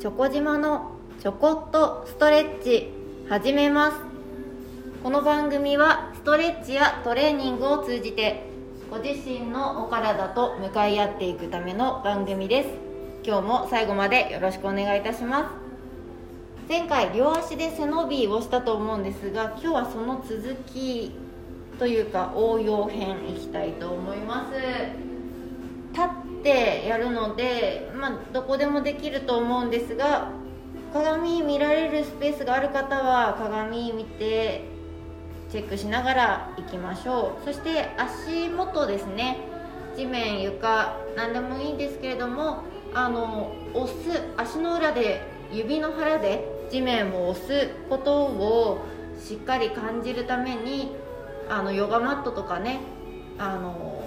チョコ島のちょこっとストレッチ始めます。この番組はストレッチやトレーニングを通じてご自身のお体と向かい合っていくための番組です。今日も最後までよろしくお願いいたします。前回両足で背伸びをしたと思うんですが今日はその続きというか応用編いきたいと思います。ってやるので、まあ、どこでもできると思うんですが鏡見られるスペースがある方は鏡見てチェックしながら行きましょう。そして足元ですね。地面床何でもいいんですけれどもあの押す足の裏で指の腹で地面を押すことをしっかり感じるためにあのヨガマットとかねあの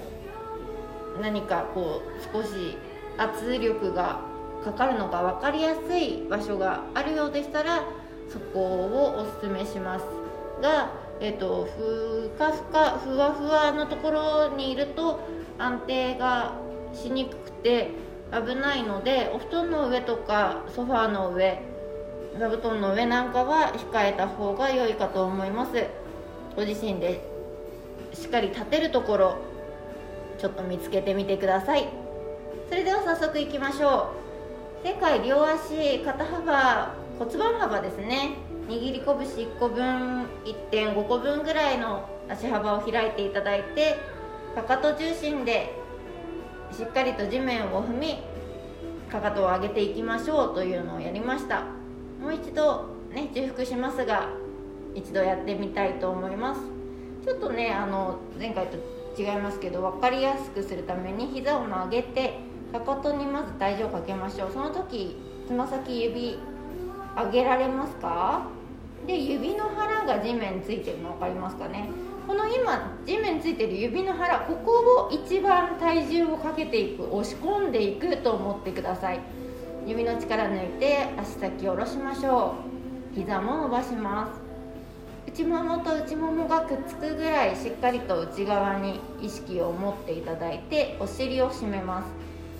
何かこう少し圧力がかかるのが分かりやすい場所があるようでしたらそこをおすすめします。が、えーと、ふかふかふわふわのところにいると安定がしにくくて危ないのでお布団の上とかソファーの上座布団の上なんかは控えた方が良いかと思います。ご自身でしっかり立てるところちょっと見つけてみてください。それでは早速いきましょう。前回両足肩幅骨盤幅ですね。握り拳1個分1.5個分ぐらいの足幅を開いていただいてかかと重心でしっかりと地面を踏みかかとを上げていきましょうというのをやりました。もう一度ね重複しますが一度やってみたいと思います。ちょっとねあの前回と違いますけど分かりやすくするために膝を曲げてかかとにまず体重をかけましょう。その時つま先指上げられますか？で指の腹が地面ついてるの分かりますかね？この今地面ついてる指の腹ここを一番体重をかけていく押し込んでいくと思ってください。指の力抜いて足先下ろしましょう。膝も伸ばします。内ももと内ももがくっつくぐらいしっかりと内側に意識を持っていただいてお尻を締めます。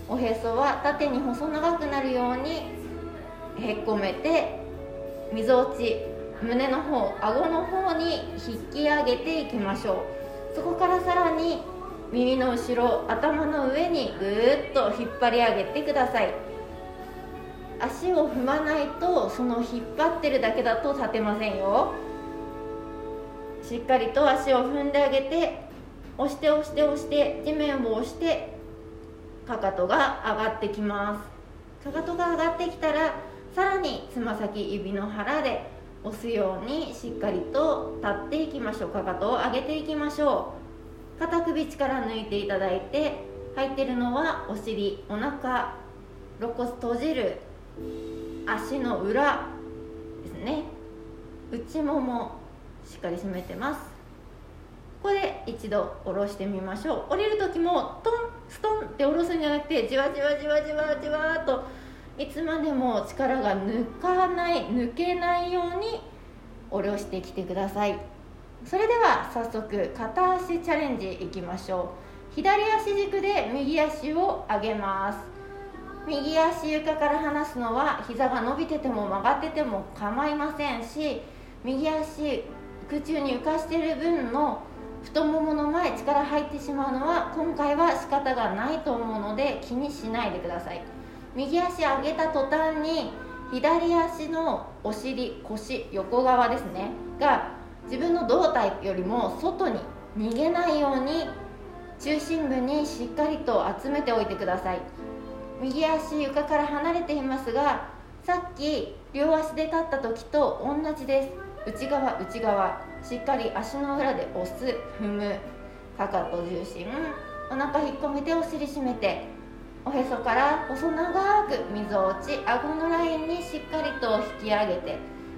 おへそは縦に細長くなるようにへっこめてみぞおち胸の方顎の方に引き上げていきましょう。そこからさらに耳の後ろ頭の上にぐーっと引っ張り上げてください。足を踏まないとその引っ張ってるだけだと立てませんよ。しっかりと足を踏んであげて押して押して押して地面を押してかかとが上がってきます。かかとが上がってきたらさらにつま先指の腹で押すようにしっかりと立っていきましょう。かかとを上げていきましょう。肩首力抜いていただいて入ってるのはお尻お腹肋骨閉じる足の裏ですね。内ももしっかり締めてます。ここで一度下ろしてみましょう。降りる時もトンストンって下ろすんじゃなくてじわじわじわじわじわっといつまでも力が抜かない抜けないように下ろしてきてください。それでは早速片足チャレンジいきましょう。左足軸で右足を上げます。右足床から離すのは膝が伸びてても曲がってても構いませんし右足空中に浮かしてる分の太ももの前力入ってしまうのは今回は仕方がないと思うので気にしないでください。右足上げた途端に左足のお尻腰横側ですね。が自分の胴体よりも外に逃げないように中心部にしっかりと集めておいてください。右足床から離れていますがさっき両足で立った時と同じです。内側内側しっかり足の裏で押す踏む。かかと重心お腹引っ込めてお尻締めておへそから細長くみぞおち顎のラインにしっかりと引き上げて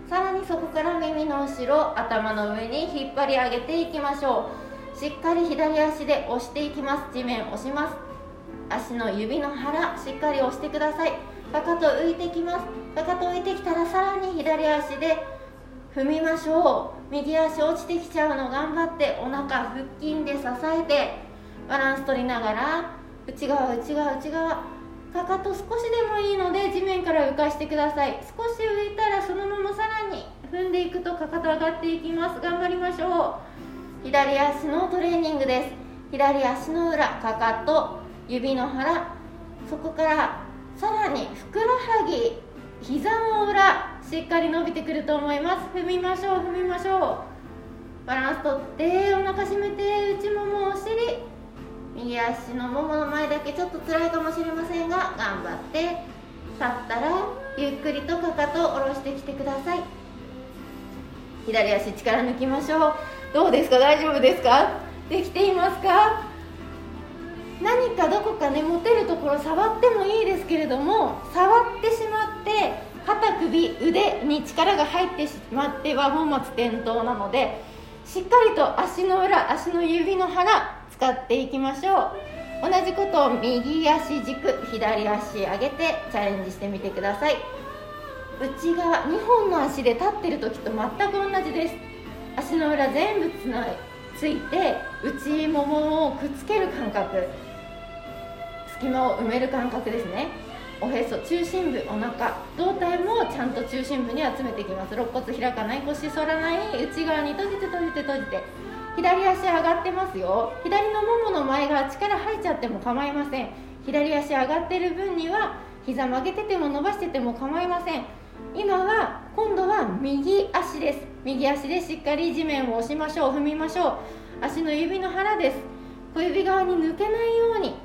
さらにそこから耳の後ろ頭の上に引っ張り上げていきましょう。しっかり左足で押していきます。地面押します。足の指の腹しっかり押してください。かかと浮いてきます。かかと浮いてきたらさらに左足で踏みましょう。右足落ちてきちゃうの。頑張ってお腹腹筋で支えて。バランス取りながら。内側内側内側。かかと少しでもいいので地面から浮かしてください。少し浮いたらそのままさらに踏んでいくとかかと上がっていきます。頑張りましょう。左足のトレーニングです。左足の裏かかと指の腹。そこからさらにふくらはぎ膝の裏。しっかり伸びてくると思います。踏みましょう踏みましょう。バランスとってお腹締めて内ももお尻。右足のももの前だけちょっと辛いかもしれませんが頑張って。立ったらゆっくりとかかとを下ろしてきてください。左足力抜きましょう。どうですか？大丈夫ですか？できていますか？何かどこかね持てるところ触ってもいいですけれども触ってしまって肩首腕に力が入ってしまっては本末転倒なのでしっかりと足の裏足の指の腹使っていきましょう。同じことを右足軸左足上げてチャレンジしてみてください。内側2本の足で立ってる時と全く同じです。足の裏全部つないついて内ももをくっつける感覚。隙間を埋める感覚ですね。おへそ中心部お腹胴体もちゃんと中心部に集めていきます。肋骨開かない腰反らない内側に閉じて閉じて閉じて。左足上がってますよ。左のももの前側力入っちゃっても構いません。左足上がってる分には膝曲げてても伸ばしてても構いません。今は今度は右足です。右足でしっかり地面を押しましょう。踏みましょう。足の指の腹です。小指側に抜けないように。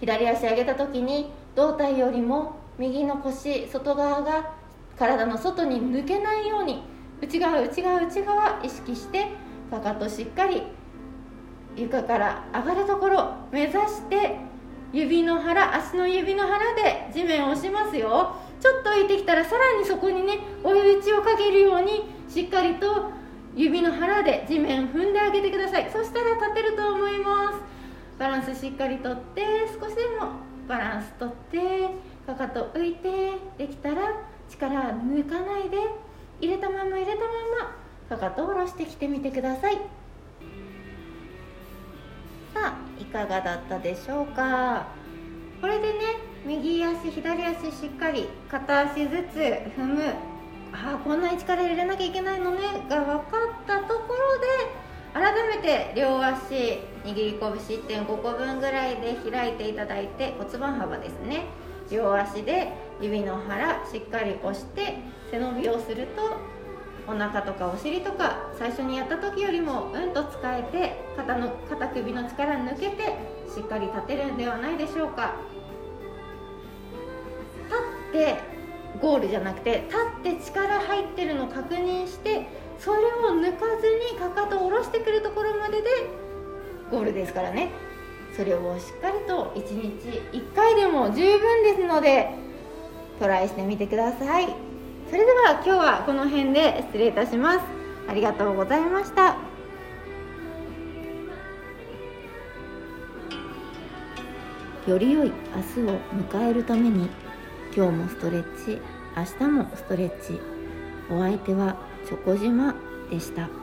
左足上げた時に胴体よりも右の腰外側が体の外に抜けないように内側内側内側意識してかかとしっかり床から上がるところ目指して指の腹足の指の腹で地面を押しますよ。ちょっと浮いてきたらさらにそこにね追い打ちをかけるようにしっかりと指の腹で地面踏んであげてください。そしたら立てると思います。バランスしっかりとって少しでもバランスとってかかと浮いてできたら力抜かないで入れたまま入れたままかかと下ろしてきてみてください。さあいかがだったでしょうか？これでね右足左足しっかり片足ずつ踏む。ああこんなに力入れなきゃいけないのね。が分かったところで改めて両足握り拳1.5個分ぐらいで開いていただいて骨盤幅ですね。両足で指の腹しっかり押して背伸びをするとお腹とかお尻とか最初にやった時よりもうんと使えて肩の肩首の力抜けてしっかり立てるんではないでしょうか。立ってゴールじゃなくて立って力入ってるの確認してそれを抜かずにかかとをところまででゴールですからねそれをしっかりと1日1回でも十分ですのでトライしてみてください。それでは今日はこの辺で失礼いたしますありがとうございましたより良い明日を迎えるために今日もストレッチ明日もストレッチお相手はチョコ島でした。